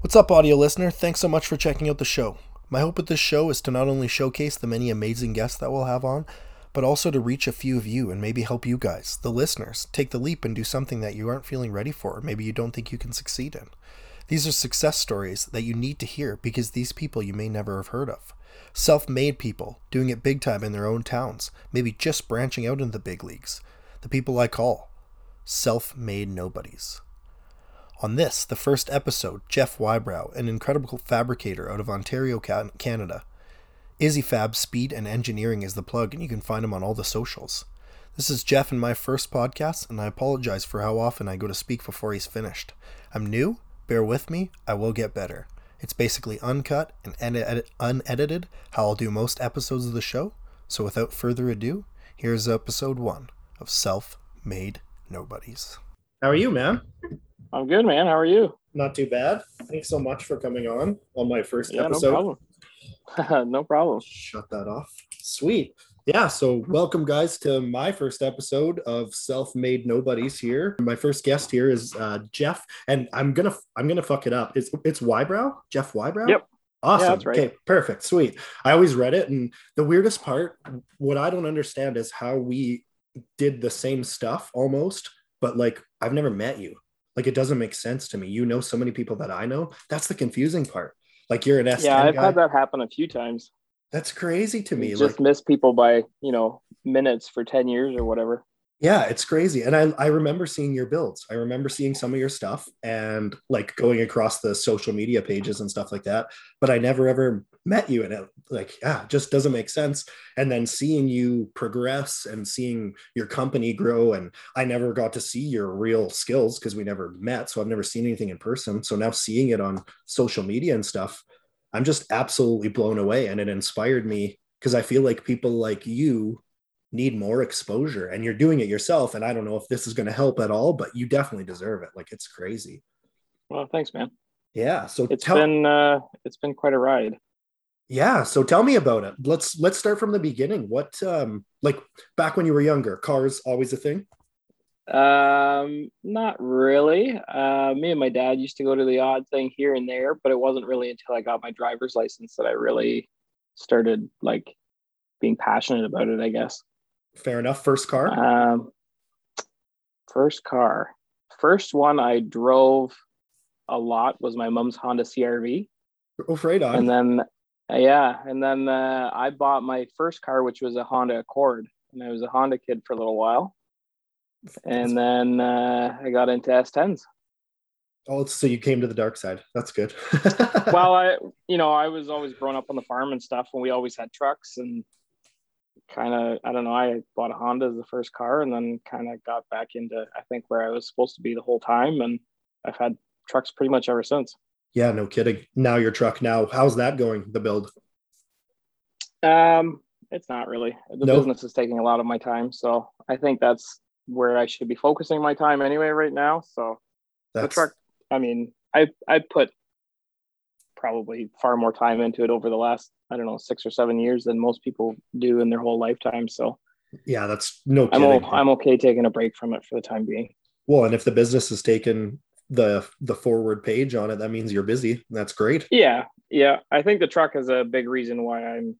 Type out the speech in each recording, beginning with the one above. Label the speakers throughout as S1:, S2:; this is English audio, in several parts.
S1: What's up, audio listener? Thanks so much for checking out the show. My hope with this show is to not only showcase the many amazing guests that we'll have on, but also to reach a few of you and maybe help you guys, the listeners, take the leap and do something that you aren't feeling ready for, or maybe you don't think you can succeed in. These are success stories that you need to hear because these people you may never have heard of. Self made people doing it big time in their own towns, maybe just branching out into the big leagues. The people I call self made nobodies. On this, the first episode, Jeff Wybrow, an incredible fabricator out of Ontario, Canada. Issy Fab Speed and Engineering is the plug, and you can find him on all the socials. This is Jeff and my first podcast, and I apologize for how often I go to speak before he's finished. I'm new, bear with me, I will get better. It's basically uncut and edit- unedited, how I'll do most episodes of the show. So without further ado, here's episode one of Self Made Nobodies. How are you, man?
S2: I'm good, man. How are you?
S1: Not too bad. Thanks so much for coming on on my first
S2: yeah,
S1: episode.
S2: No problem. no problem.
S1: Shut that off. Sweet. Yeah, so welcome guys to my first episode of Self-Made Nobodies here. My first guest here is uh, Jeff, and I'm gonna I'm gonna fuck it up. It's it's Wybrow, Jeff Wybrow.
S2: Yep.
S1: Awesome.
S2: Yeah, right.
S1: Okay, perfect. Sweet. I always read it, and the weirdest part, what I don't understand is how we did the same stuff almost, but like I've never met you. Like it doesn't make sense to me. You know so many people that I know. That's the confusing part. Like you're an S.
S2: Yeah, I've
S1: guy.
S2: had that happen a few times.
S1: That's crazy to me.
S2: You just
S1: like,
S2: miss people by you know minutes for ten years or whatever.
S1: Yeah, it's crazy. And I, I remember seeing your builds. I remember seeing some of your stuff and like going across the social media pages and stuff like that. But I never ever met you. And it like, yeah, just doesn't make sense. And then seeing you progress and seeing your company grow. And I never got to see your real skills because we never met. So I've never seen anything in person. So now seeing it on social media and stuff, I'm just absolutely blown away. And it inspired me because I feel like people like you need more exposure and you're doing it yourself and i don't know if this is going to help at all but you definitely deserve it. Like it's crazy.
S2: Well thanks man.
S1: Yeah so
S2: it's
S1: tell,
S2: been uh it's been quite a ride.
S1: Yeah so tell me about it. Let's let's start from the beginning. What um like back when you were younger cars always a thing?
S2: Um not really. Uh me and my dad used to go to the odd thing here and there but it wasn't really until i got my driver's license that i really started like being passionate about it i guess
S1: Fair enough. First car?
S2: Um, first car. First one I drove a lot was my mom's Honda CRV.
S1: Oh, right on.
S2: And then, yeah, and then uh, I bought my first car, which was a Honda Accord, and I was a Honda kid for a little while. And then uh, I got into S10s.
S1: Oh, so you came to the dark side. That's good.
S2: well, I, you know, I was always growing up on the farm and stuff, and we always had trucks, and kind of I don't know. I bought a Honda as the first car, and then kind of got back into I think where I was supposed to be the whole time, and I've had trucks pretty much ever since.
S1: Yeah, no kidding. Now your truck. Now, how's that going? The build.
S2: Um, it's not really. The nope. business is taking a lot of my time, so I think that's where I should be focusing my time anyway right now. So that's... the truck. I mean, I I put probably far more time into it over the last I don't know six or seven years than most people do in their whole lifetime. So
S1: yeah, that's no.
S2: I'm o- I'm okay taking a break from it for the time being.
S1: Well, and if the business has taken the the forward page on it, that means you're busy. That's great.
S2: Yeah, yeah. I think the truck is a big reason why I'm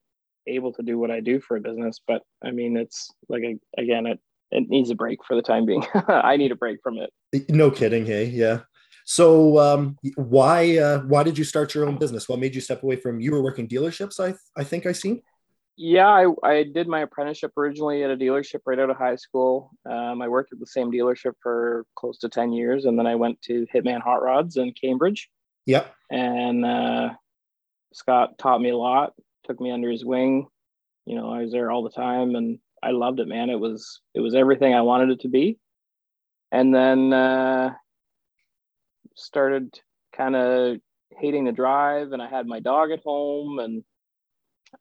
S2: able to do what I do for a business. But I mean, it's like again, it it needs a break for the time being. I need a break from it.
S1: No kidding. Hey, yeah. So um, why uh, why did you start your own business? What made you step away from you were working dealerships? I I think I see.
S2: Yeah, I, I did my apprenticeship originally at a dealership right out of high school. Um, I worked at the same dealership for close to ten years, and then I went to Hitman Hot Rods in Cambridge.
S1: Yep.
S2: And uh, Scott taught me a lot. Took me under his wing. You know, I was there all the time, and I loved it, man. It was it was everything I wanted it to be. And then uh, started kind of hating the drive and I had my dog at home and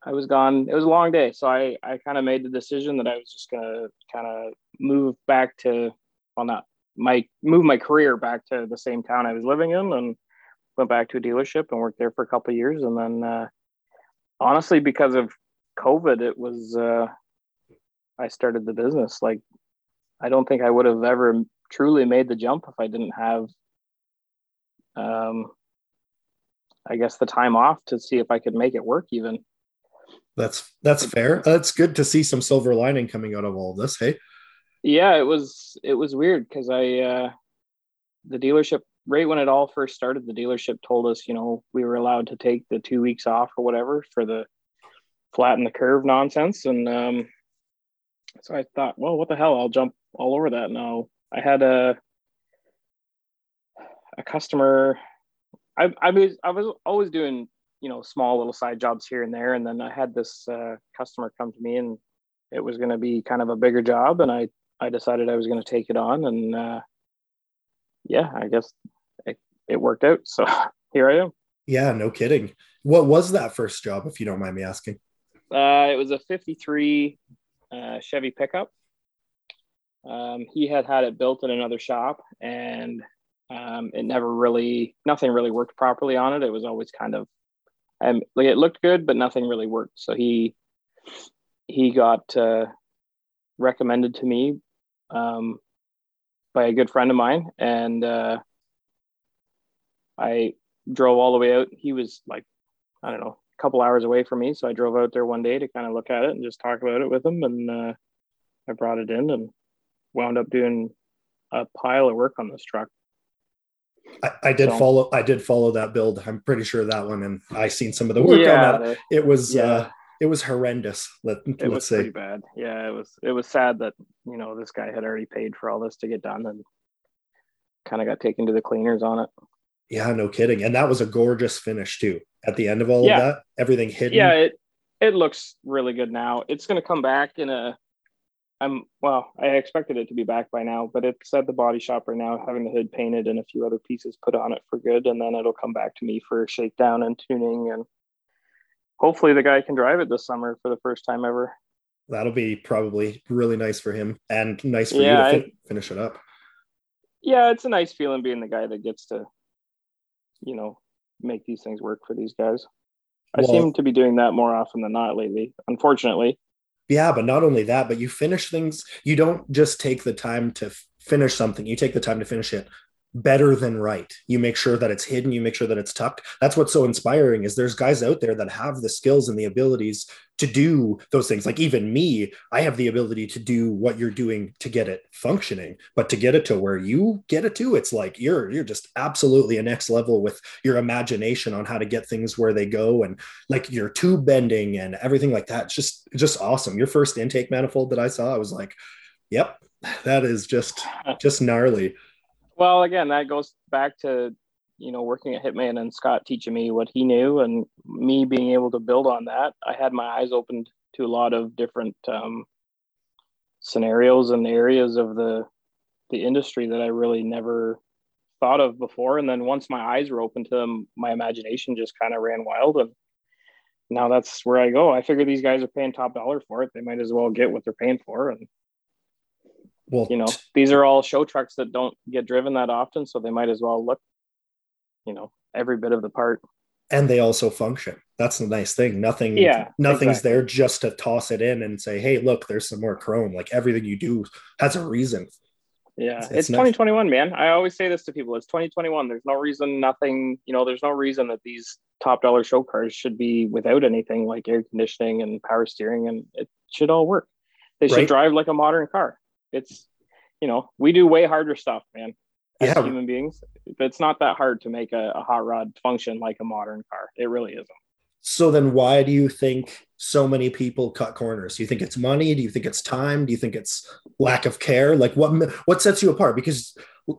S2: I was gone. It was a long day. So I, I kind of made the decision that I was just going to kind of move back to, well, not my, move my career back to the same town I was living in and went back to a dealership and worked there for a couple years. And then, uh, honestly, because of COVID, it was, uh, I started the business. Like, I don't think I would have ever truly made the jump if I didn't have um, I guess the time off to see if I could make it work even.
S1: That's that's fair. That's good to see some silver lining coming out of all of this. Hey.
S2: Yeah, it was it was weird because I uh the dealership right when it all first started, the dealership told us, you know, we were allowed to take the two weeks off or whatever for the flatten the curve nonsense. And um so I thought, well, what the hell? I'll jump all over that now. I had a a customer. I I was I was always doing you know small little side jobs here and there. And then i had this uh, customer come to me and it was going to be kind of a bigger job. And i i decided i was going to take it on. And uh, yeah i guess it, it worked out. So here i am.
S1: Yeah no kidding. What was that first job if you don't mind me asking?
S2: Uh, it was a 53 uh, chevy pickup. Um, he had had it built in another shop and um, it never really nothing really worked properly on it it was always kind of and like it looked good, but nothing really worked. So he he got uh, recommended to me um, by a good friend of mine, and uh, I drove all the way out. He was like, I don't know, a couple hours away from me, so I drove out there one day to kind of look at it and just talk about it with him, and uh, I brought it in and wound up doing a pile of work on this truck.
S1: I, I did so, follow. I did follow that build. I'm pretty sure that one, and I seen some of the work yeah, on that. It was. Yeah. Uh, it was horrendous. Let,
S2: it
S1: let's
S2: was
S1: say.
S2: pretty bad. Yeah, it was. It was sad that you know this guy had already paid for all this to get done, and kind of got taken to the cleaners on it.
S1: Yeah, no kidding. And that was a gorgeous finish too. At the end of all yeah. of that, everything hidden.
S2: Yeah, it it looks really good now. It's going to come back in a I'm well, I expected it to be back by now, but it's at the body shop right now, having the hood painted and a few other pieces put on it for good, and then it'll come back to me for shakedown and tuning, and hopefully the guy can drive it this summer for the first time ever.
S1: That'll be probably really nice for him and nice for yeah, you to fin- finish it up.
S2: Yeah, it's a nice feeling being the guy that gets to, you know, make these things work for these guys. I seem to be doing that more often than not lately, unfortunately
S1: yeah but not only that but you finish things you don't just take the time to finish something you take the time to finish it better than right. You make sure that it's hidden you make sure that it's tucked. That's what's so inspiring is there's guys out there that have the skills and the abilities to do those things. Like even me i have the ability to do what you're doing to get it functioning but to get it to where you get it to it's like you're you're just absolutely a next level with your imagination on how to get things where they go and like your tube bending and everything like that. It's just just awesome. Your first intake manifold that i saw i was like yep that is just just gnarly
S2: well, again, that goes back to you know working at Hitman and Scott teaching me what he knew, and me being able to build on that. I had my eyes opened to a lot of different um, scenarios and areas of the the industry that I really never thought of before. And then once my eyes were open to them, my imagination just kind of ran wild. And now that's where I go. I figure these guys are paying top dollar for it. They might as well get what they're paying for. And well, you know, these are all show trucks that don't get driven that often, so they might as well look, you know, every bit of the part.
S1: And they also function. That's the nice thing. Nothing,
S2: yeah,
S1: nothing's exactly. there just to toss it in and say, "Hey, look, there's some more chrome." Like everything you do has a reason.
S2: Yeah, it's, it's 2021, man. I always say this to people: it's 2021. There's no reason, nothing. You know, there's no reason that these top dollar show cars should be without anything like air conditioning and power steering, and it should all work. They should right? drive like a modern car it's you know we do way harder stuff man as yeah. human beings. It's not that hard to make a, a hot rod function like a modern car. It really isn't.
S1: So then why do you think so many people cut corners? Do you think it's money? Do you think it's time? Do you think it's lack of care? Like what what sets you apart? Because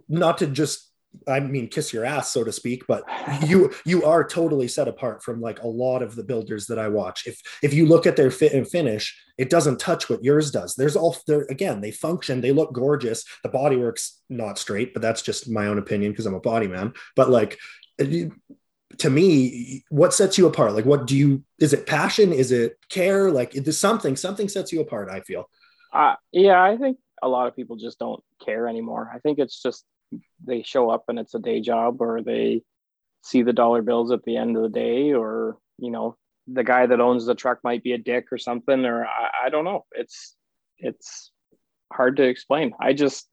S1: not to just I mean, kiss your ass, so to speak, but you you are totally set apart from like a lot of the builders that I watch. If if you look at their fit and finish, it doesn't touch what yours does. There's all there again, they function, they look gorgeous. The bodywork's not straight, but that's just my own opinion because I'm a body man. But like to me, what sets you apart? Like what do you is it passion? Is it care? Like there's something, something sets you apart, I feel.
S2: Uh yeah, I think a lot of people just don't care anymore. I think it's just they show up and it's a day job or they see the dollar bills at the end of the day or you know the guy that owns the truck might be a dick or something or I, I don't know. It's it's hard to explain. I just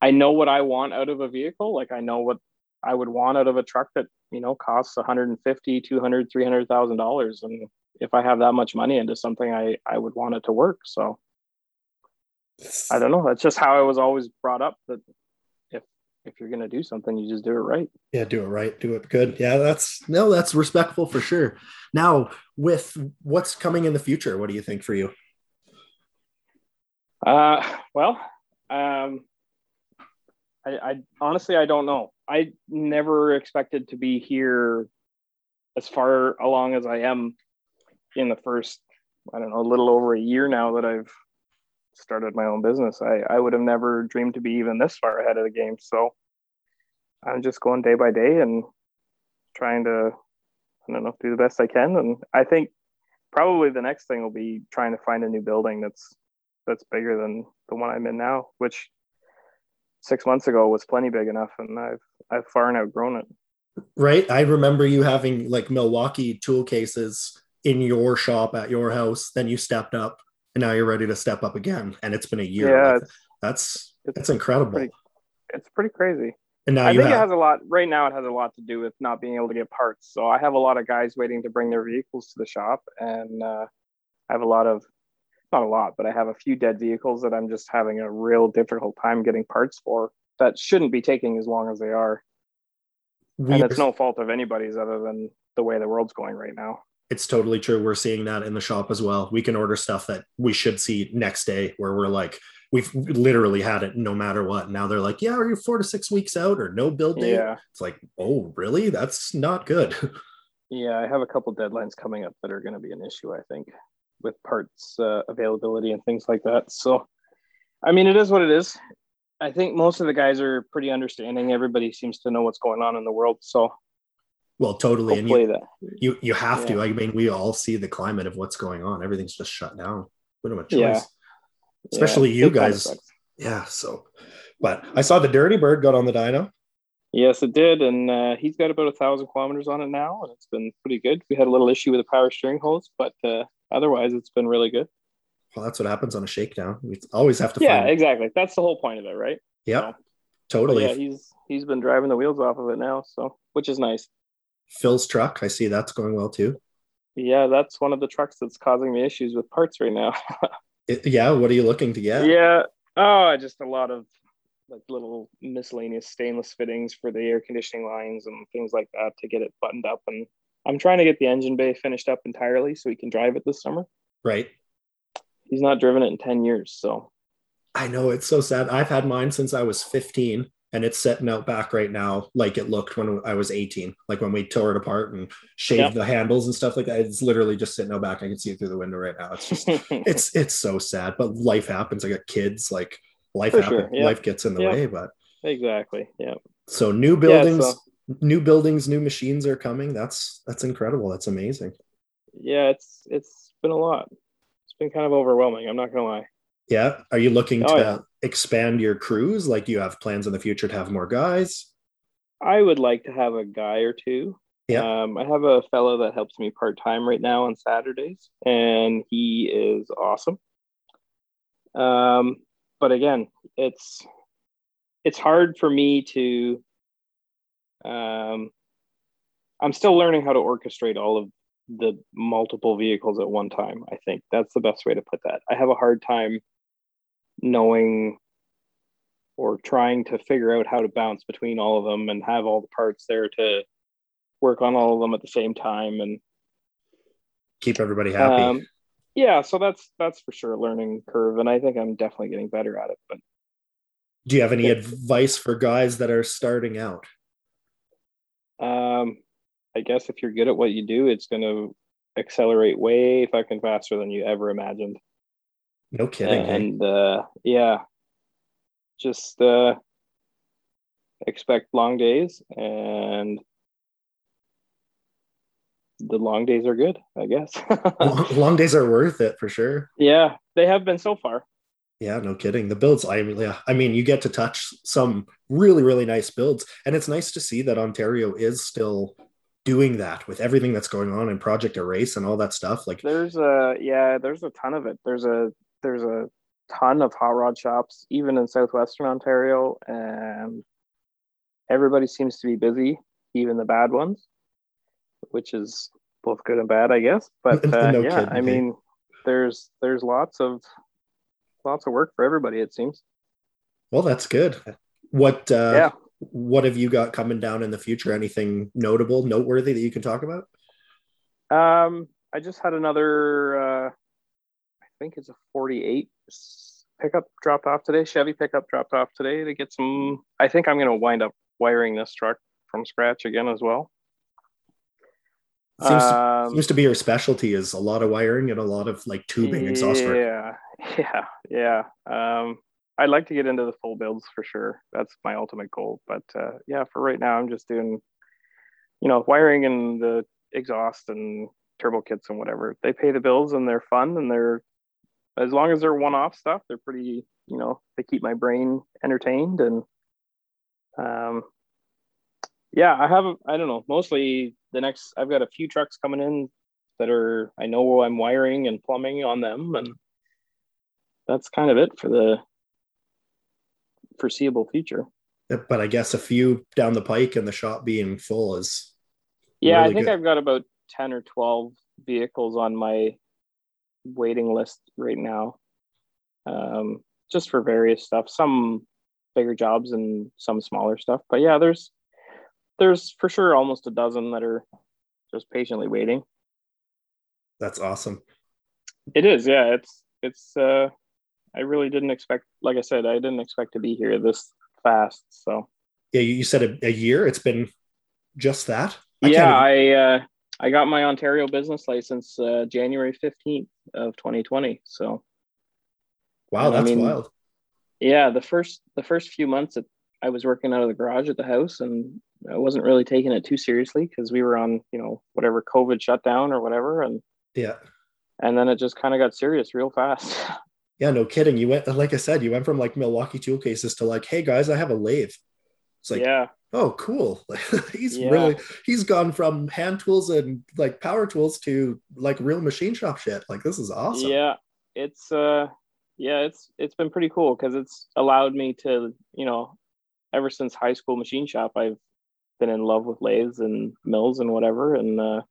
S2: i know what i want out of a vehicle. Like i know what i would want out of a truck that you know costs 150 200 300000 dollars. And if i have that much money into something i i would want it to work. So i don't know. That's just how i was always brought up that if you're going to do something you just do it right.
S1: Yeah do it right do it good. Yeah that's no that's respectful for sure. Now with what's coming in the future what do you think for you?
S2: Uh well um I, I honestly I don't know. I never expected to be here as far along as I am in the first I don't know a little over a year now that I've started my own business. I I would have never dreamed to be even this far ahead of the game. So I'm just going day by day and trying to I don't know do the best I can. And I think probably the next thing will be trying to find a new building that's that's bigger than the one I'm in now, which six months ago was plenty big enough, and I've I've far and outgrown it.
S1: Right. I remember you having like Milwaukee tool cases in your shop at your house. Then you stepped up, and now you're ready to step up again. And it's been a year.
S2: Yeah,
S1: like, that's that's incredible.
S2: Pretty, it's pretty crazy.
S1: And now
S2: I
S1: you
S2: think
S1: have
S2: it has a lot. Right now, it has a lot to do with not being able to get parts. So I have a lot of guys waiting to bring their vehicles to the shop, and uh, I have a lot of not a lot, but I have a few dead vehicles that I'm just having a real difficult time getting parts for that shouldn't be taking as long as they are.
S1: we
S2: and it's no fault of anybody's other than the way the world's going right now.
S1: It's totally true. We're seeing that in the shop as well. We can order stuff that we should see next day where we're like, we've literally had it no matter what. Now they're like, yeah, are you four to six weeks out or no build date?
S2: Yeah.
S1: It's like, oh, really? That's not good.
S2: Yeah, I have a couple deadlines coming up that are going to be an issue, I think, with parts uh, availability and things like that. So, I mean, it is what it is. I think most of the guys are pretty understanding. Everybody seems to know what's going on in the world. So,
S1: well, totally. And you,
S2: that
S1: you, you have to. I mean, we all see the climate of what's going on. Everything's just shut down. We don't have a choice.
S2: Yeah.
S1: Especially
S2: yeah,
S1: you guys. Yeah. So, but I saw the Dirty Bird got on the dyno.
S2: Yes, it did, and uh, he's got about a thousand kilometers on it now, and it's been pretty good. We had a little issue with the power steering hose, but uh, otherwise, it's been really good.
S1: Well, that's what happens on a shakedown. We always have to
S2: Yeah,
S1: find.
S2: exactly. That's the whole point of it, right?
S1: Yep.
S2: But
S1: Totally.
S2: yeah, he's he's been driving the wheels off of it now, so which is nice.
S1: Phil's truck. I see that's going well too.
S2: Yeah, that's one of the trucks that's causing me issues with parts right now.
S1: It- yeah. What are you looking to get?
S2: yeah. Oh, just a lot of like little miscellaneous stainless fittings for the air conditioning lines and things like that to get it buttoned up. And I'm trying to get the engine bay finished up entirely so he can drive it this summer.
S1: Right.
S2: He's not driven it in 10 years. So
S1: I know it's so sad. I've had mine since I was 15 and it's sitting out back right now like it looked when I was 18. Like when we tore it apart and shaved
S2: Yeah.
S1: the handles and stuff like that. It's literally just sitting out back. I can see it through the window right now. It's just it's it's so sad. But life happens. I got kids, like life
S2: For
S1: happens,
S2: sure, yeah.
S1: life gets in the
S2: Yeah.
S1: way. But
S2: exactly. Yeah.
S1: so new
S2: Yeah,
S1: buildings,
S2: so-
S1: new buildings, new machines are coming. That's that's incredible. That's amazing.
S2: Yeah. It's, it's been a lot. It's been kind of overwhelming. I'm not going to lie.
S1: Yeah. Are you looking
S2: Oh,
S1: to
S2: yeah.
S1: expand your crews? Like, do you have plans in the future to have more guys?
S2: I would like to have a guy or two.
S1: Yeah.
S2: Um, I have a fellow that helps me part time right now on Saturdays, and he is awesome. Um, but again, it's it's hard for me to. Um, I'm still learning how to orchestrate all of the multiple vehicles at one time. I think that's the best way to put that. I have a hard time knowing or trying to figure out how to bounce between all of them and have all the parts there to work on all of them at the same time and
S1: Keep everybody happy.
S2: um, yeah so that's that's for sure a learning curve and i think i'm definitely getting better at it but
S1: Do you have any advice for guys that are starting out?
S2: um, i guess if you're good at what you do it's going to accelerate way fucking faster than you ever imagined
S1: No kidding. eh?
S2: and uh, yeah just uh, expect long days and the long days are good i guess
S1: long, long days are worth it for sure.
S2: yeah they have been so far
S1: Yeah, no kidding. The builds, I mean, yeah, I mean, you get to touch some really, really nice builds, and it's nice to see that Ontario is still doing that with everything that's going on in Project Erase and all that stuff. Like,
S2: there's a yeah there's a ton of it there's a there's a ton of hot rod shops even in southwestern ontario and everybody seems to be busy even the bad ones, which is both good and bad, I guess. But uh, no yeah, kidding, I mean, there's there's lots of lots of work for everybody. It seems.
S1: Well, that's good. What uh, yeah. What have you got coming down in the future? Anything notable, noteworthy that you can talk about?
S2: Um, I just had another. Uh, think it's a 48 pickup dropped off today. Chevy pickup dropped off today to get some. I think I'm going to wind up wiring this truck from scratch again as well.
S1: Seems, um, seems to be your specialty is a lot of wiring and a lot of like tubing
S2: yeah,
S1: exhaust.
S2: Yeah, yeah, yeah. Um, I'd like to get into the full builds for sure. That's my ultimate goal. But uh, yeah, for right now, I'm just doing, you know, wiring and the exhaust and turbo kits and whatever. They pay the bills and they're fun and they're as long as they're one-off stuff, they're pretty. You know, they keep my brain entertained and um, yeah, I have. I don't know. Mostly the next. I've got a few trucks coming in that are. I know I'm wiring and plumbing on them, and that's kind of it for the foreseeable future.
S1: But I guess a few down the pike and the shop being full is.
S2: Yeah, really I think good. I've got about ten or twelve vehicles on my waiting list right now, um, just for various stuff. Some bigger jobs and some smaller stuff. But yeah, there's there's for sure almost a dozen that are just patiently waiting.
S1: That's awesome.
S2: It is, yeah. It's it's uh I really didn't expect like I said, I didn't expect to be here this fast. So
S1: yeah, you said a, a year. It's been just that.
S2: I yeah, I uh I got my Ontario business license uh January 15th of 2020. So
S1: Wow, that's I mean, wild.
S2: Yeah, the first the first few months it, I was working out of the garage at the house and I wasn't really taking it too seriously because we were on, you know, whatever COVID shutdown or whatever. And
S1: yeah.
S2: And then it just kind of got serious real fast.
S1: Yeah, no kidding. You went, like I said, you went from like Milwaukee tool cases to like, hey guys, I have a lathe. It's like, yeah. Oh, cool. he's yeah. really, he's gone from hand tools and like power tools to like real machine shop shit. Like, this is awesome.
S2: Yeah. It's, uh, yeah, it's, it's been pretty cool because it's allowed me to, you know, ever since high school machine shop, I've been in love with lathes and mills and whatever, and uh,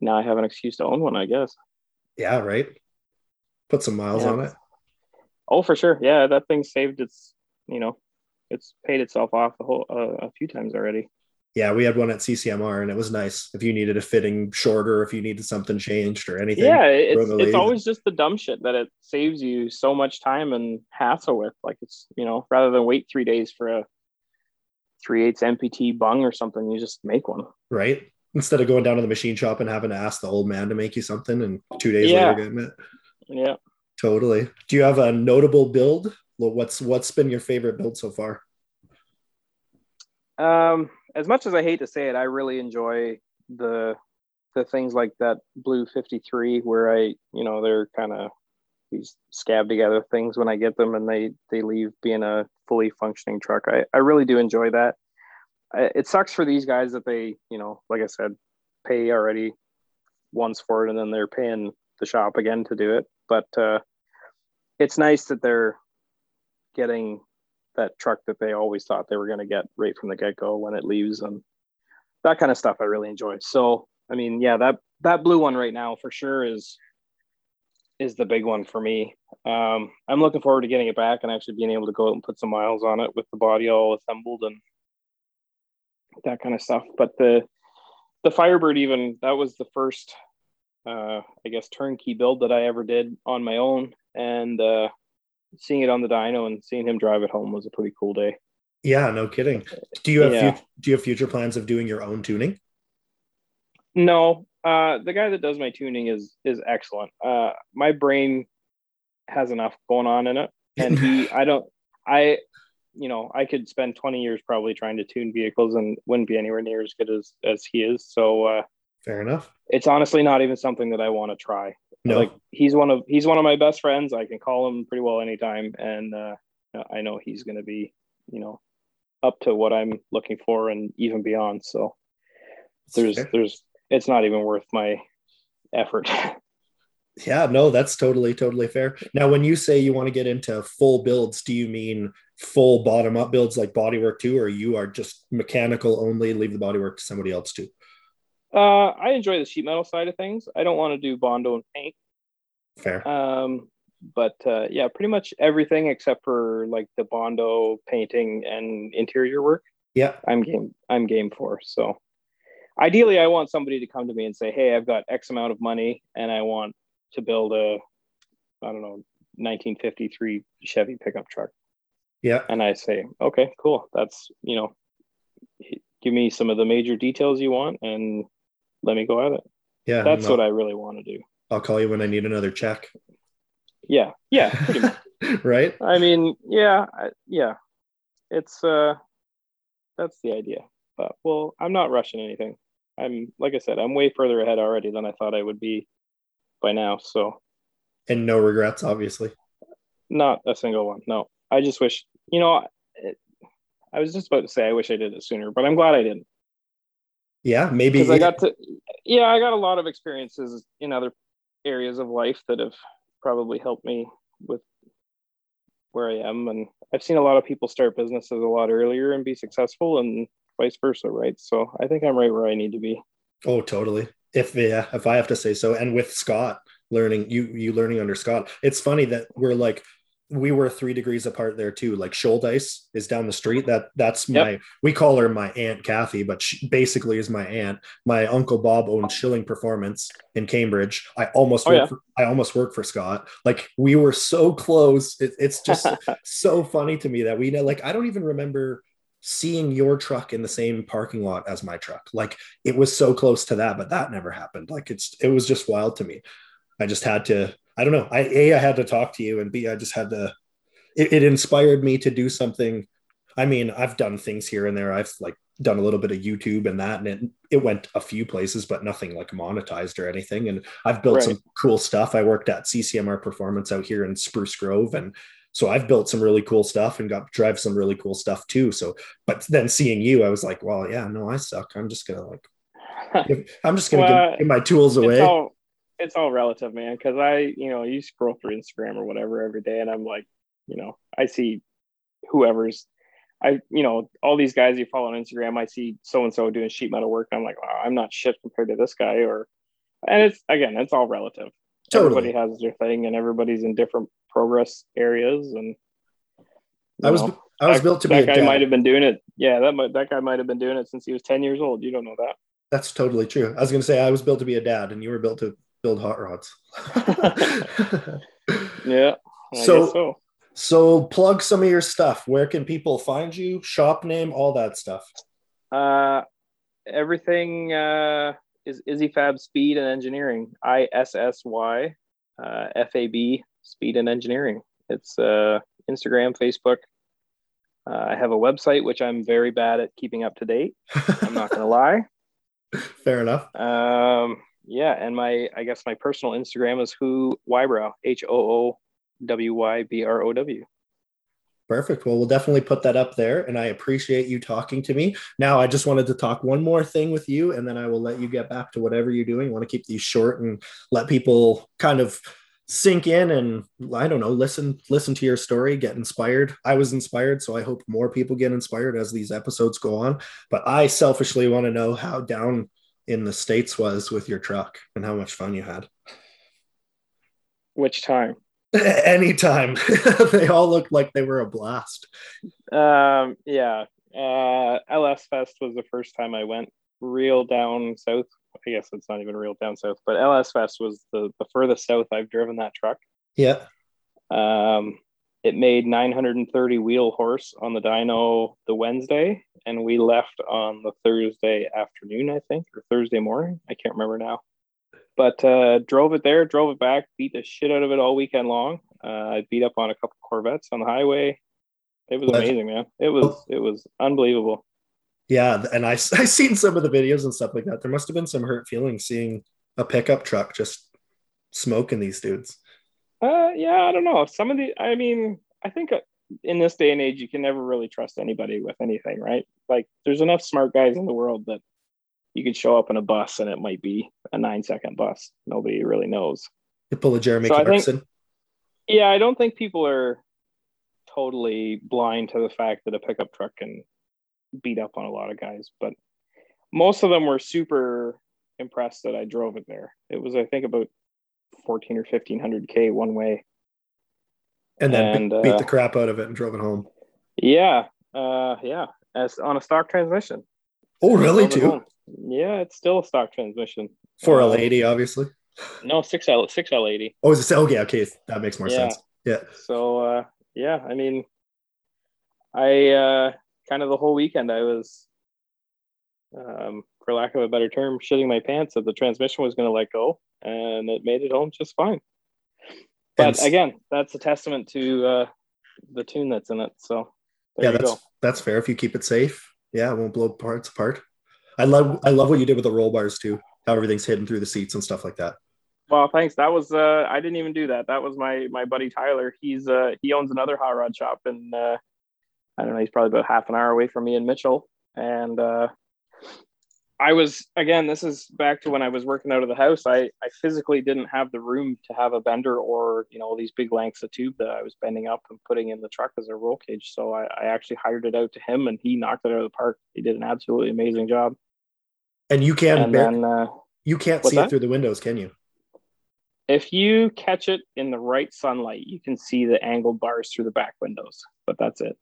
S2: now I have an excuse to own one, I guess.
S1: Yeah, right. Put some miles yeah. on it.
S2: Oh, for sure. Yeah, that thing saved its. You know, it's paid itself off a whole uh, a few times already.
S1: Yeah, we had one at CCMR, and it was nice. If you needed a fitting shorter, if you needed something changed or anything.
S2: Yeah, it's, it's always just the dumb shit that it saves you so much time and hassle with. Like it's you know rather than wait three days for a three eighths MPT bung or something, you just make one.
S1: Right. Instead of going down to the machine shop and having to ask the old man to make you something and two days yeah. later getting it.
S2: Yeah.
S1: Totally. Do you have a notable build? What's what's been your favorite build so far?
S2: Um, as much as I hate to say it, I really enjoy the the things like that blue 53 where I, you know, they're kind of these scab together things when I get them and they they leave being a fully functioning truck. I, I really do enjoy that. I, it sucks for these guys that they, you know, like I said, pay already once for it and then they're paying the shop again to do it. But uh, it's nice that they're getting that truck that they always thought they were going to get right from the get go when it leaves and that kind of stuff. I really enjoy. So, I mean, yeah, that that blue one right now for sure is is the big one for me. Um, I'm looking forward to getting it back and actually being able to go out and put some miles on it with the body all assembled and that kind of stuff. But the the Firebird even that was the first uh, I guess turnkey build that I ever did on my own and uh, seeing it on the dyno and seeing him drive it home was a pretty cool day.
S1: Yeah, no kidding. Do you have yeah. do you have future plans of doing your own tuning?
S2: No, uh, the guy that does my tuning is is excellent. Uh, my brain has enough going on in it, and he, I don't, I, you know, I could spend twenty years probably trying to tune vehicles and wouldn't be anywhere near as good as as he is. So, uh,
S1: fair enough.
S2: It's honestly not even something that I want to try. No. Like he's one of he's one of my best friends. I can call him pretty well anytime, and uh, I know he's going to be, you know, up to what I'm looking for and even beyond. So there's there's it's not even worth my effort.
S1: Yeah, no, that's totally, totally fair. Now, when you say you want to get into full builds, do you mean full bottom up builds like bodywork too, or you are just mechanical only, leave the bodywork to somebody else too?
S2: Uh, I enjoy the sheet metal side of things. I don't want to do bondo and paint.
S1: Fair.
S2: Um, but uh, yeah, pretty much everything except for like the bondo painting and interior work.
S1: Yeah,
S2: I'm game. I'm game for. So, ideally, I want somebody to come to me and say, "Hey, I've got X amount of money, and I want to build a, I don't know, 1953 Chevy pickup truck."
S1: Yeah.
S2: And I say, "Okay, cool. That's you know, give me some of the major details you want, and let me go at it."
S1: Yeah,
S2: that's what I really want to do.
S1: I'll call you when I need another check.
S2: Yeah, yeah,
S1: right.
S2: I mean, yeah, yeah. It's uh, that's the idea. But well, I'm not rushing anything. I'm like I said, I'm way further ahead already than I thought I would be by now. So,
S1: and no regrets, obviously.
S2: Not a single one. No, I just wish you know. I was just about to say I wish I did it sooner, but I'm glad I didn't.
S1: Yeah, maybe
S2: because I got to. Yeah, I got a lot of experiences in other areas of life that have probably helped me with where I am. And I've seen a lot of people start businesses a lot earlier and be successful and vice versa, right? So I think I'm right where I need to be.
S1: Oh, totally. If yeah, if I have to say so. And with Scott learning, you you learning under Scott, it's funny that we're like we were three degrees apart there too. Like Shouldice is down the street. That that's my yep. we call her my aunt Kathy, but she basically is my aunt. My uncle Bob owned Shilling Performance in Cambridge. I almost oh, yeah. for, I almost work for Scott. Like we were so close. It, it's just so funny to me that we know. Like I don't even remember seeing your truck in the same parking lot as my truck. Like it was so close to that, but that never happened. Like it's it was just wild to me. I just had to I don't know. I a I had to talk to you, and b I just had to. It, it inspired me to do something. I mean, I've done things here and there. I've like done a little bit of YouTube and that, and it, it went a few places, but nothing like monetized or anything. And I've built right. some cool stuff. I worked at CCMR Performance out here in Spruce Grove, and so I've built some really cool stuff and got drive some really cool stuff too. So, but then seeing you, I was like, well, yeah, no, I suck. I'm just gonna like, I'm just gonna well, give, give, my tools away.
S2: All, it's all relative, man. Because I, you know, you scroll through Instagram or whatever every day, and I'm like, you know, I see whoever's, I, you know, all these guys you follow on Instagram. I see so and so doing sheet metal work. I'm like, wow, I'm not shit compared to this guy. Or, and it's again, it's all relative. Totally. Everybody has their thing, and everybody's in different progress areas. And
S1: I was, know, I was
S2: that,
S1: built to be.
S2: That guy might have been doing it. Yeah, that might, that guy might have been doing it since he was ten years old. You don't know that.
S1: That's totally true. I was going to say I was built to be a dad, and you were built to build hot rods.
S2: yeah.
S1: So, so, so plug some of your stuff. Where can people find you? Shop name, all that stuff.
S2: Uh, everything uh, is Issy Fab Speed and Engineering. I S S Y uh, F A B Speed and Engineering. It's uh, Instagram, Facebook. Uh, I have a website which I'm very bad at keeping up to date. I'm not gonna lie.
S1: Fair enough.
S2: Um, yeah, and my I guess my personal Instagram is who Wybrow H O O W Y B R O W.
S1: Perfect. Well, we'll definitely put that up there. And I appreciate you talking to me. Now, I just wanted to talk one more thing with you, and then I will let you get back to whatever you're doing. Want to keep these short and let people kind of sink in and I don't know, listen, listen to your story, get inspired. I was inspired, so I hope more people get inspired as these episodes go on. But I selfishly want to know how down in the states was with your truck and how much fun you had.
S2: Which time?
S1: Anytime. They all looked like they were a blast.
S2: Um yeah. Uh ls fest was the first time i went real down south. I guess it's not even real down south but ls fest was the the furthest south i've driven that truck.
S1: Yeah.
S2: Um it made 930 wheel horse on the dyno the Wednesday, and we left on the Thursday afternoon, I think, or Thursday morning. I can't remember now. But uh, drove it there, drove it back, beat the shit out of it all weekend long. Uh, I beat up on a couple Corvettes on the highway. It was amazing, man. It was it was unbelievable.
S1: Yeah, and I I seen some of the videos and stuff like that. There must have been some hurt feelings seeing a pickup truck just smoking these dudes.
S2: Uh, yeah, I don't know. Some of the, I mean, I think uh, in this day and age, you can never really trust anybody with anything, right? Like, there's enough smart guys in the world that you could show up in a bus and it might be a nine second bus. Nobody really knows.
S1: You pull a Jeremy
S2: So I think-
S1: Clarkson.
S2: Yeah, I don't think people are totally blind to the fact that a pickup truck can beat up on a lot of guys, but most of them were super impressed that I drove it there. It was, I think, about 14 or 1500 K one way.
S1: and then
S2: and,
S1: beat, beat
S2: uh,
S1: the crap out of it and drove it home.
S2: Yeah, uh, yeah, as on a stock transmission.
S1: Oh, really?
S2: It
S1: Too.
S2: Yeah, it's still a stock transmission.
S1: for a
S2: Um,
S1: lady, obviously.
S2: No, six L six L eighty.
S1: Oh, is it? Okay, okay, that makes more
S2: Yeah.
S1: sense. Yeah.
S2: So uh, yeah, I mean, I uh, kind of the whole weekend I was, um, for lack of a better term, shitting my pants that the transmission was going to let go, and it made it home just fine. But
S1: And
S2: again, that's a testament to uh, the tune that's in it. So there
S1: yeah,
S2: you
S1: that's
S2: go.
S1: that's fair. If you keep it safe, yeah, it won't blow parts apart. I love I love what you did with the roll bars too. How everything's hidden through the seats and stuff like that.
S2: Well, thanks. That was uh, I didn't even do that. That was my my buddy Tyler. He's uh, he owns another hot rod shop, and uh, I don't know. He's probably about half an hour away from me in Mitchell. And uh, I was again. This is back to when I was working out of the house. I I physically didn't have the room to have a bender or you know these big lengths of tube that I was bending up and putting in the truck as a roll cage. So I, I actually hired it out to him, and he knocked it out of the park. He did an absolutely amazing job.
S1: And you can
S2: and
S1: bear,
S2: then. Uh,
S1: you can't see it through the windows, can you?
S2: if you catch it in the right sunlight, you can see the angled bars through the back windows, but that's it.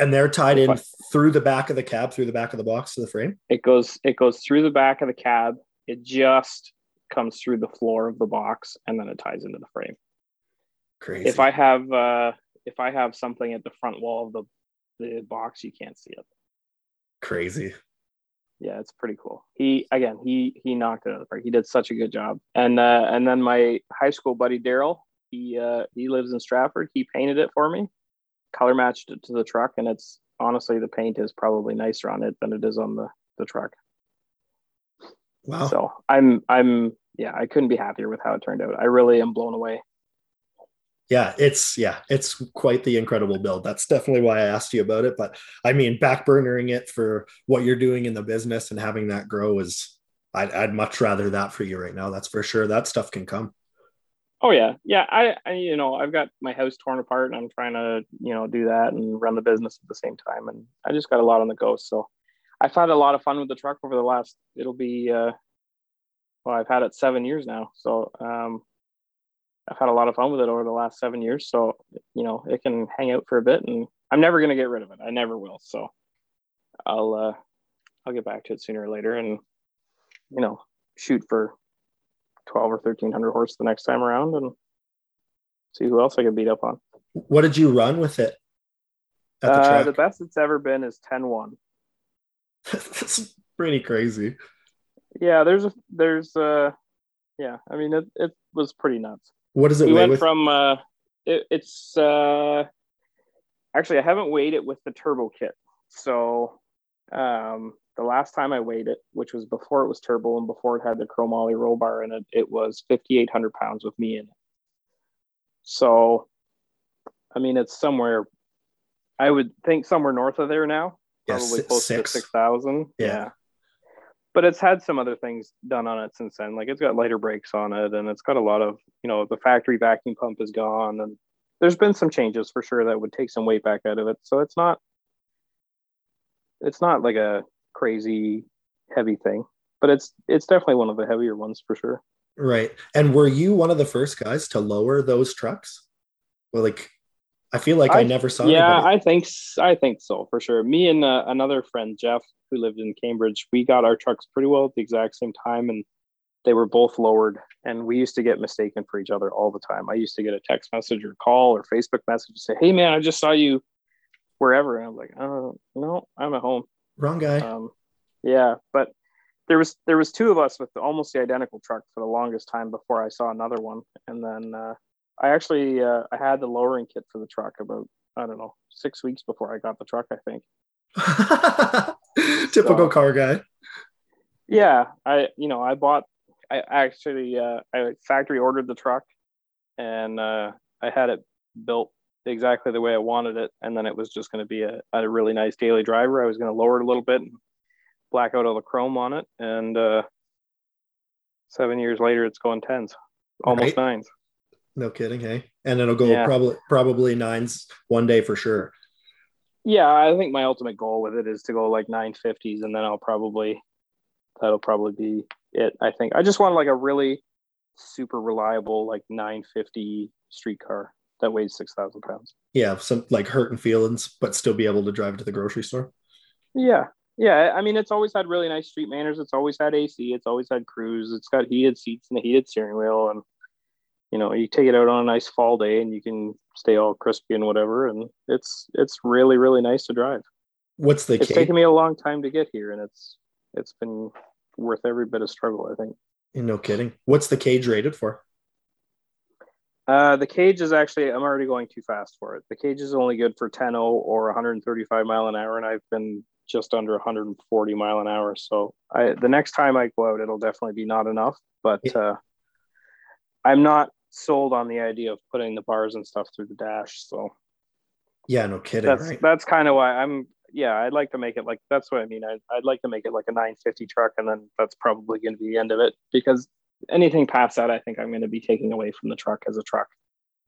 S1: And they're tied in through the back of the cab, through the back of the box to the frame.
S2: It goes it goes through the back of the cab. It just comes through the floor of the box and then it ties into the frame.
S1: Crazy.
S2: If I have uh if I have something at the front wall of the the box, you can't see it.
S1: Crazy.
S2: Yeah, it's pretty cool. He again, he he knocked it out of the park. He did such a good job. And uh and then my high school buddy Daryl, he uh he lives in Stratford. He painted it for me, color matched it to the truck, and it's honestly the paint is probably nicer on it than it is on the the truck.
S1: Wow.
S2: So I'm I'm yeah, I couldn't be happier with how it turned out. I really am blown away.
S1: yeah, it's yeah, it's quite the incredible build. That's definitely why I asked you about it. But I mean, backburnering it for what you're doing in the business and having that grow is I'd, I'd much rather that for you right now. That's for sure. That stuff can come.
S2: Oh yeah, yeah. I, I you know I've got my house torn apart, and I'm trying to you know do that and run the business at the same time, and I just got a lot on the go. So I've had a lot of fun with the truck over the last. It'll be uh, well, I've had it seven years now, so um, I've had a lot of fun with it over the last seven years. So you know it can hang out for a bit, and I'm never gonna get rid of it. I never will. So I'll uh, I'll get back to it sooner or later, and you know shoot for 12 or 1300 horse the next time around and see who else I can beat up on.
S1: What did you run with it at the
S2: Uh,
S1: track?
S2: the best it's ever been is 10 1.
S1: That's pretty crazy.
S2: Yeah, there's a, there's, uh, yeah, I mean, it, it was pretty nuts.
S1: What does it
S2: We
S1: weigh
S2: went
S1: with?
S2: from, uh, it, it's, uh, actually, I haven't weighed it with the turbo kit. So, um, the last time I weighed it, which was before it was turbo and before it had the chromoly roll bar in it, it was 5,800 pounds with me in it. So, I mean, it's somewhere, I would think somewhere north of there now, probably
S1: si-
S2: close
S1: six.
S2: to 6,000.
S1: Yeah.
S2: But it's had some other things done on it since then. Like it's got lighter brakes on it and it's got a lot of, you know, the factory vacuum pump is gone and there's been some changes for sure that would take some weight back out of it. So it's not, it's not like a crazy heavy thing, but it's, it's definitely one of the heavier ones for sure.
S1: Right. And were you one of the first guys to lower those trucks? Well, like, I feel like I,
S2: I-
S1: never saw
S2: yeah
S1: anybody.
S2: i think I think so for sure me and uh, another friend jeff who lived in cambridge we got our trucks pretty well at the exact same time and they were both lowered and we used to get mistaken for each other all the time i used to get a text message or call or facebook message to say hey man i just saw you wherever and i'm like oh no i'm at home
S1: Wrong guy.
S2: um, yeah but there was there was two of us with almost the identical truck for the longest time before i saw another one and then uh, i actually uh, i had the lowering kit for the truck about i don't know six weeks before i got the truck i think
S1: Typical
S2: so-
S1: car guy.
S2: yeah i you know i bought i actually uh, i factory ordered the truck and uh, i had it built exactly the way i wanted it and then it was just going to be a, a really nice daily driver i was going to lower it a little bit and black out all the chrome on it and uh, seven years later it's going tens almost
S1: Right.
S2: nines.
S1: No kidding, hey? And it'll go
S2: Yeah.
S1: probably probably nines one day for sure.
S2: Yeah, I think my ultimate goal with it is to go like 950s, and then I'll probably that'll probably be it. I think I just want like a really super reliable like 950 street car that weighs six thousand pounds.
S1: Yeah, some like hurting feelings, but still be able to drive to the grocery store.
S2: Yeah, yeah. I mean, it's always had really nice street manners. It's always had AC. It's always had cruise. It's got heated seats and a heated steering wheel, and you know, you take it out on a nice fall day, and you can stay all crispy and whatever. And it's it's really really nice to drive.
S1: What's the
S2: it's taken me a long time to get here, and it's it's been worth every bit of struggle. I think.
S1: No kidding. What's the cage rated for?
S2: Uh, the cage is actually I'm already going too fast for it. The cage is only good for 10 or 135 mile an hour, and I've been just under 140 mile an hour. So I the next time I go out, it'll definitely be not enough. But uh, I'm not sold on the idea of putting the bars and stuff through the dash. So
S1: Yeah, no kidding,
S2: that's
S1: right?
S2: that's kind of why I'm yeah I'd like to make it like that's what I mean. I, I'd like to make it like a 950 truck, and then that's probably going to be the end of it because anything past that, I think I'm going to be taking away from the truck as a truck.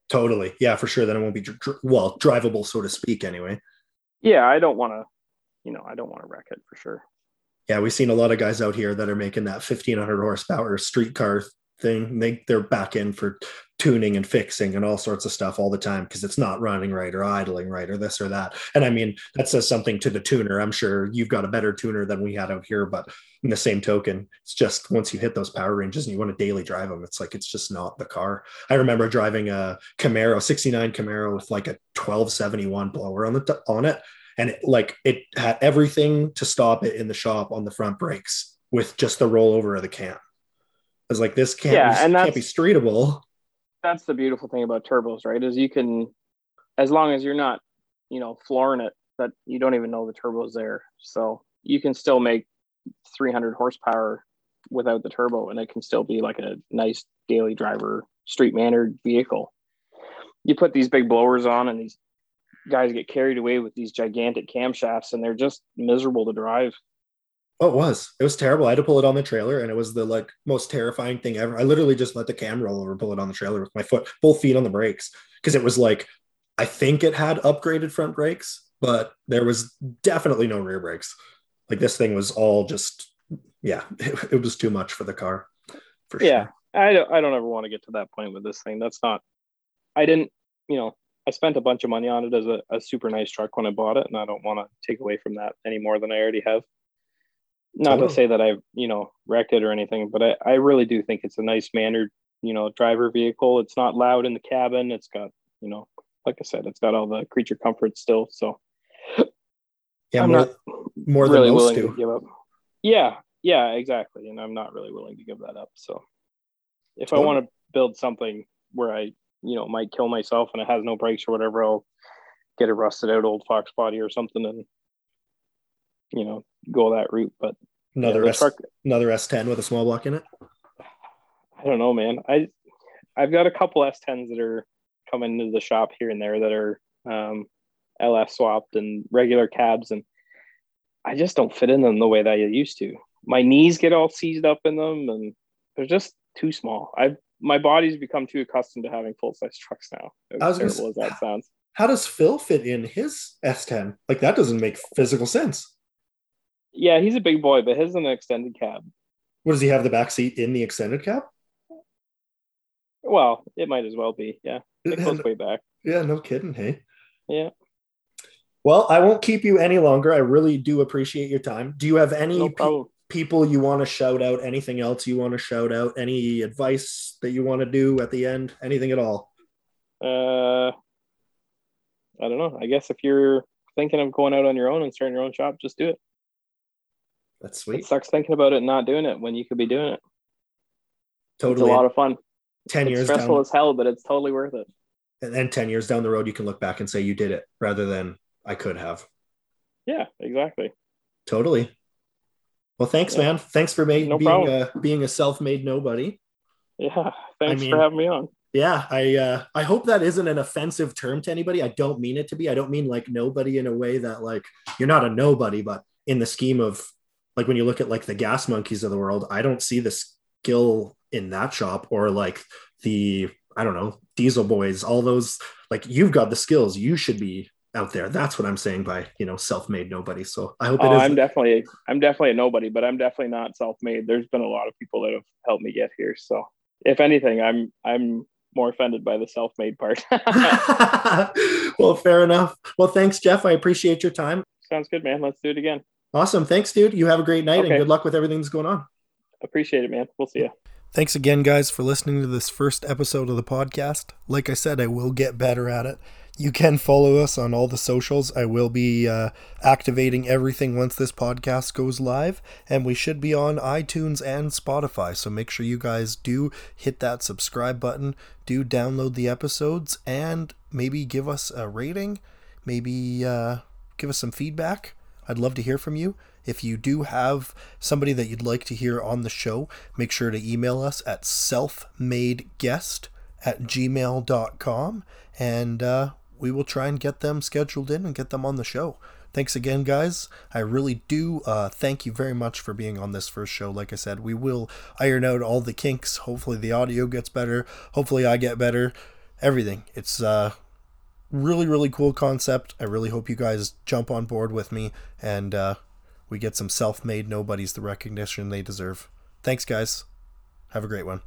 S1: Totally. Yeah, for sure. Then it won't be dr- well drivable, so to speak. Anyway.
S2: Yeah, I don't want to, you know, I don't want to wreck it for sure.
S1: Yeah, we've seen a lot of guys out here that are making that 1500 horsepower street car thing. They they're back in for tuning and fixing and all sorts of stuff all the time because it's not running right or idling right or this or that. And I mean, that says something to the tuner. I'm sure you've got a better tuner than we had out here, but in the same token, it's just once you hit those power ranges and you want to daily drive them, it's like it's just not the car. I remember driving a Camaro, 69 Camaro with like a 1271 blower on the on it and it, like it had everything to stop it in the shop on the front brakes with just the rollover of the cam. Was like, this can't,
S2: Yeah,
S1: be,
S2: and
S1: can't be streetable.
S2: That's the beautiful thing about turbos, right? Is you can, as long as you're not, you know, flooring it, that you don't even know the turbo's there. So you can still make 300 horsepower without the turbo, and it can still be like a nice daily driver, street mannered vehicle. You put these big blowers on, and these guys get carried away with these gigantic camshafts, and they're just miserable to drive.
S1: Oh, it was. It was terrible. I had to pull it on the trailer, and it was the like most terrifying thing ever. I literally just let the cam roll over, pull it on the trailer with my foot, both feet on the brakes, because it was like, I think it had upgraded front brakes, but there was definitely no rear brakes. Like this thing was all just, yeah, it, it was too much for the car. For
S2: Yeah.
S1: sure.
S2: I don't, I don't ever want to get to that point with this thing. That's not, I didn't, you know, I spent a bunch of money on it as a, a super nice truck when I bought it, and I don't want to take away from that any more than I already have. Not to oh. say that I've, you know, wrecked it or anything, but I, I really do think it's a nice mannered, you know, driver vehicle. It's not loud in the cabin. It's got, you know, like I said, it's got all the creature comforts still. So
S1: Yeah,
S2: I'm
S1: more,
S2: not
S1: more than
S2: really
S1: most
S2: willing
S1: do.
S2: to give up. Yeah, yeah, exactly. And I'm not really willing to give that up. So if
S1: Totally.
S2: I want to build something where I, you know, might kill myself and it has no brakes or whatever, I'll get a rusted out old Fox body or something and you know, go that route. But
S1: Another
S2: the
S1: S,
S2: truck
S1: another S10 with a small block in it.
S2: I don't know, man. I I've got a couple S10s that are coming into the shop here and there that are um, LS swapped and regular cabs, and I just don't fit in them the way that I used to. My knees get all seized up in them, and they're just too small. I my body's become too accustomed to having full size trucks now. As
S1: gonna
S2: as that sounds.
S1: How does Phil fit in his S10? Like that doesn't make physical sense.
S2: Yeah, he's a big boy, but his is an extended cab.
S1: What does he have the back seat in the extended cab?
S2: Well, it might as well be. Yeah, it goes way back.
S1: Yeah, no kidding. Hey.
S2: Yeah.
S1: Well, I won't keep you any longer. I really do appreciate your time. Do you have any
S2: No
S1: pe- people you want to shout out? Anything else you want to shout out? Any advice that you want to do at the end? Anything at all?
S2: Uh, I don't know. I guess if you're thinking of going out on your own and starting your own shop, just do it.
S1: That's sweet.
S2: It sucks thinking about it not doing it when you could be doing it.
S1: Totally.
S2: It's a lot of fun.
S1: 10
S2: It's
S1: years
S2: stressful
S1: down,
S2: as hell, but it's totally worth it.
S1: and then 10 years down the road, you can look back and say you did it rather than I could have.
S2: Yeah, exactly.
S1: Totally. Well, thanks,
S2: Yeah.
S1: man. Thanks for ma-
S2: No
S1: being a, being a self-made nobody.
S2: Yeah. Thanks
S1: mean-
S2: for having me on.
S1: Yeah, I uh, I hope that isn't an offensive term to anybody. I don't mean it to be. I don't mean like nobody in a way that like you're not a nobody, but in the scheme of like when you look at like the gas monkeys of the world, I don't see the skill in that shop or like the I don't know, Diesel Boys, all those like you've got the skills. You should be out there. That's what I'm saying by you know self-made nobody. So I hope
S2: oh, I'm definitely I'm definitely a nobody, but I'm definitely not self-made. There's been a lot of people that have helped me get here. So if anything, I'm I'm more offended by the self-made part.
S1: well, fair enough. Well, thanks, Jeff. I appreciate your time.
S2: Sounds good, man. Let's do it again.
S1: Awesome. Thanks, dude. You have a great night okay. and good luck with everything that's going on.
S2: Appreciate it, man. We'll see you.
S1: Thanks again, guys, for listening to this first episode of the podcast. Like I said, I will get better at it. You can follow us on all the socials. I will be uh, activating everything once this podcast goes live, and we should be on iTunes and Spotify. So make sure you guys do hit that subscribe button, do download the episodes, and maybe give us a rating, maybe uh, give us some feedback. I'd love to hear from you. If you do have somebody that you'd like to hear on the show, make sure to email us at selfmadeguest at gmail.com and uh, we will try and get them scheduled in and get them on the show. Thanks again, guys. I really do uh, thank you very much for being on this first show. Like I said, we will iron out all the kinks. Hopefully, the audio gets better. Hopefully, I get better. Everything. It's uh, really, really cool concept. I really hope you guys jump on board with me and uh, we get some self made nobodies the recognition they deserve. Thanks, guys. Have a great one.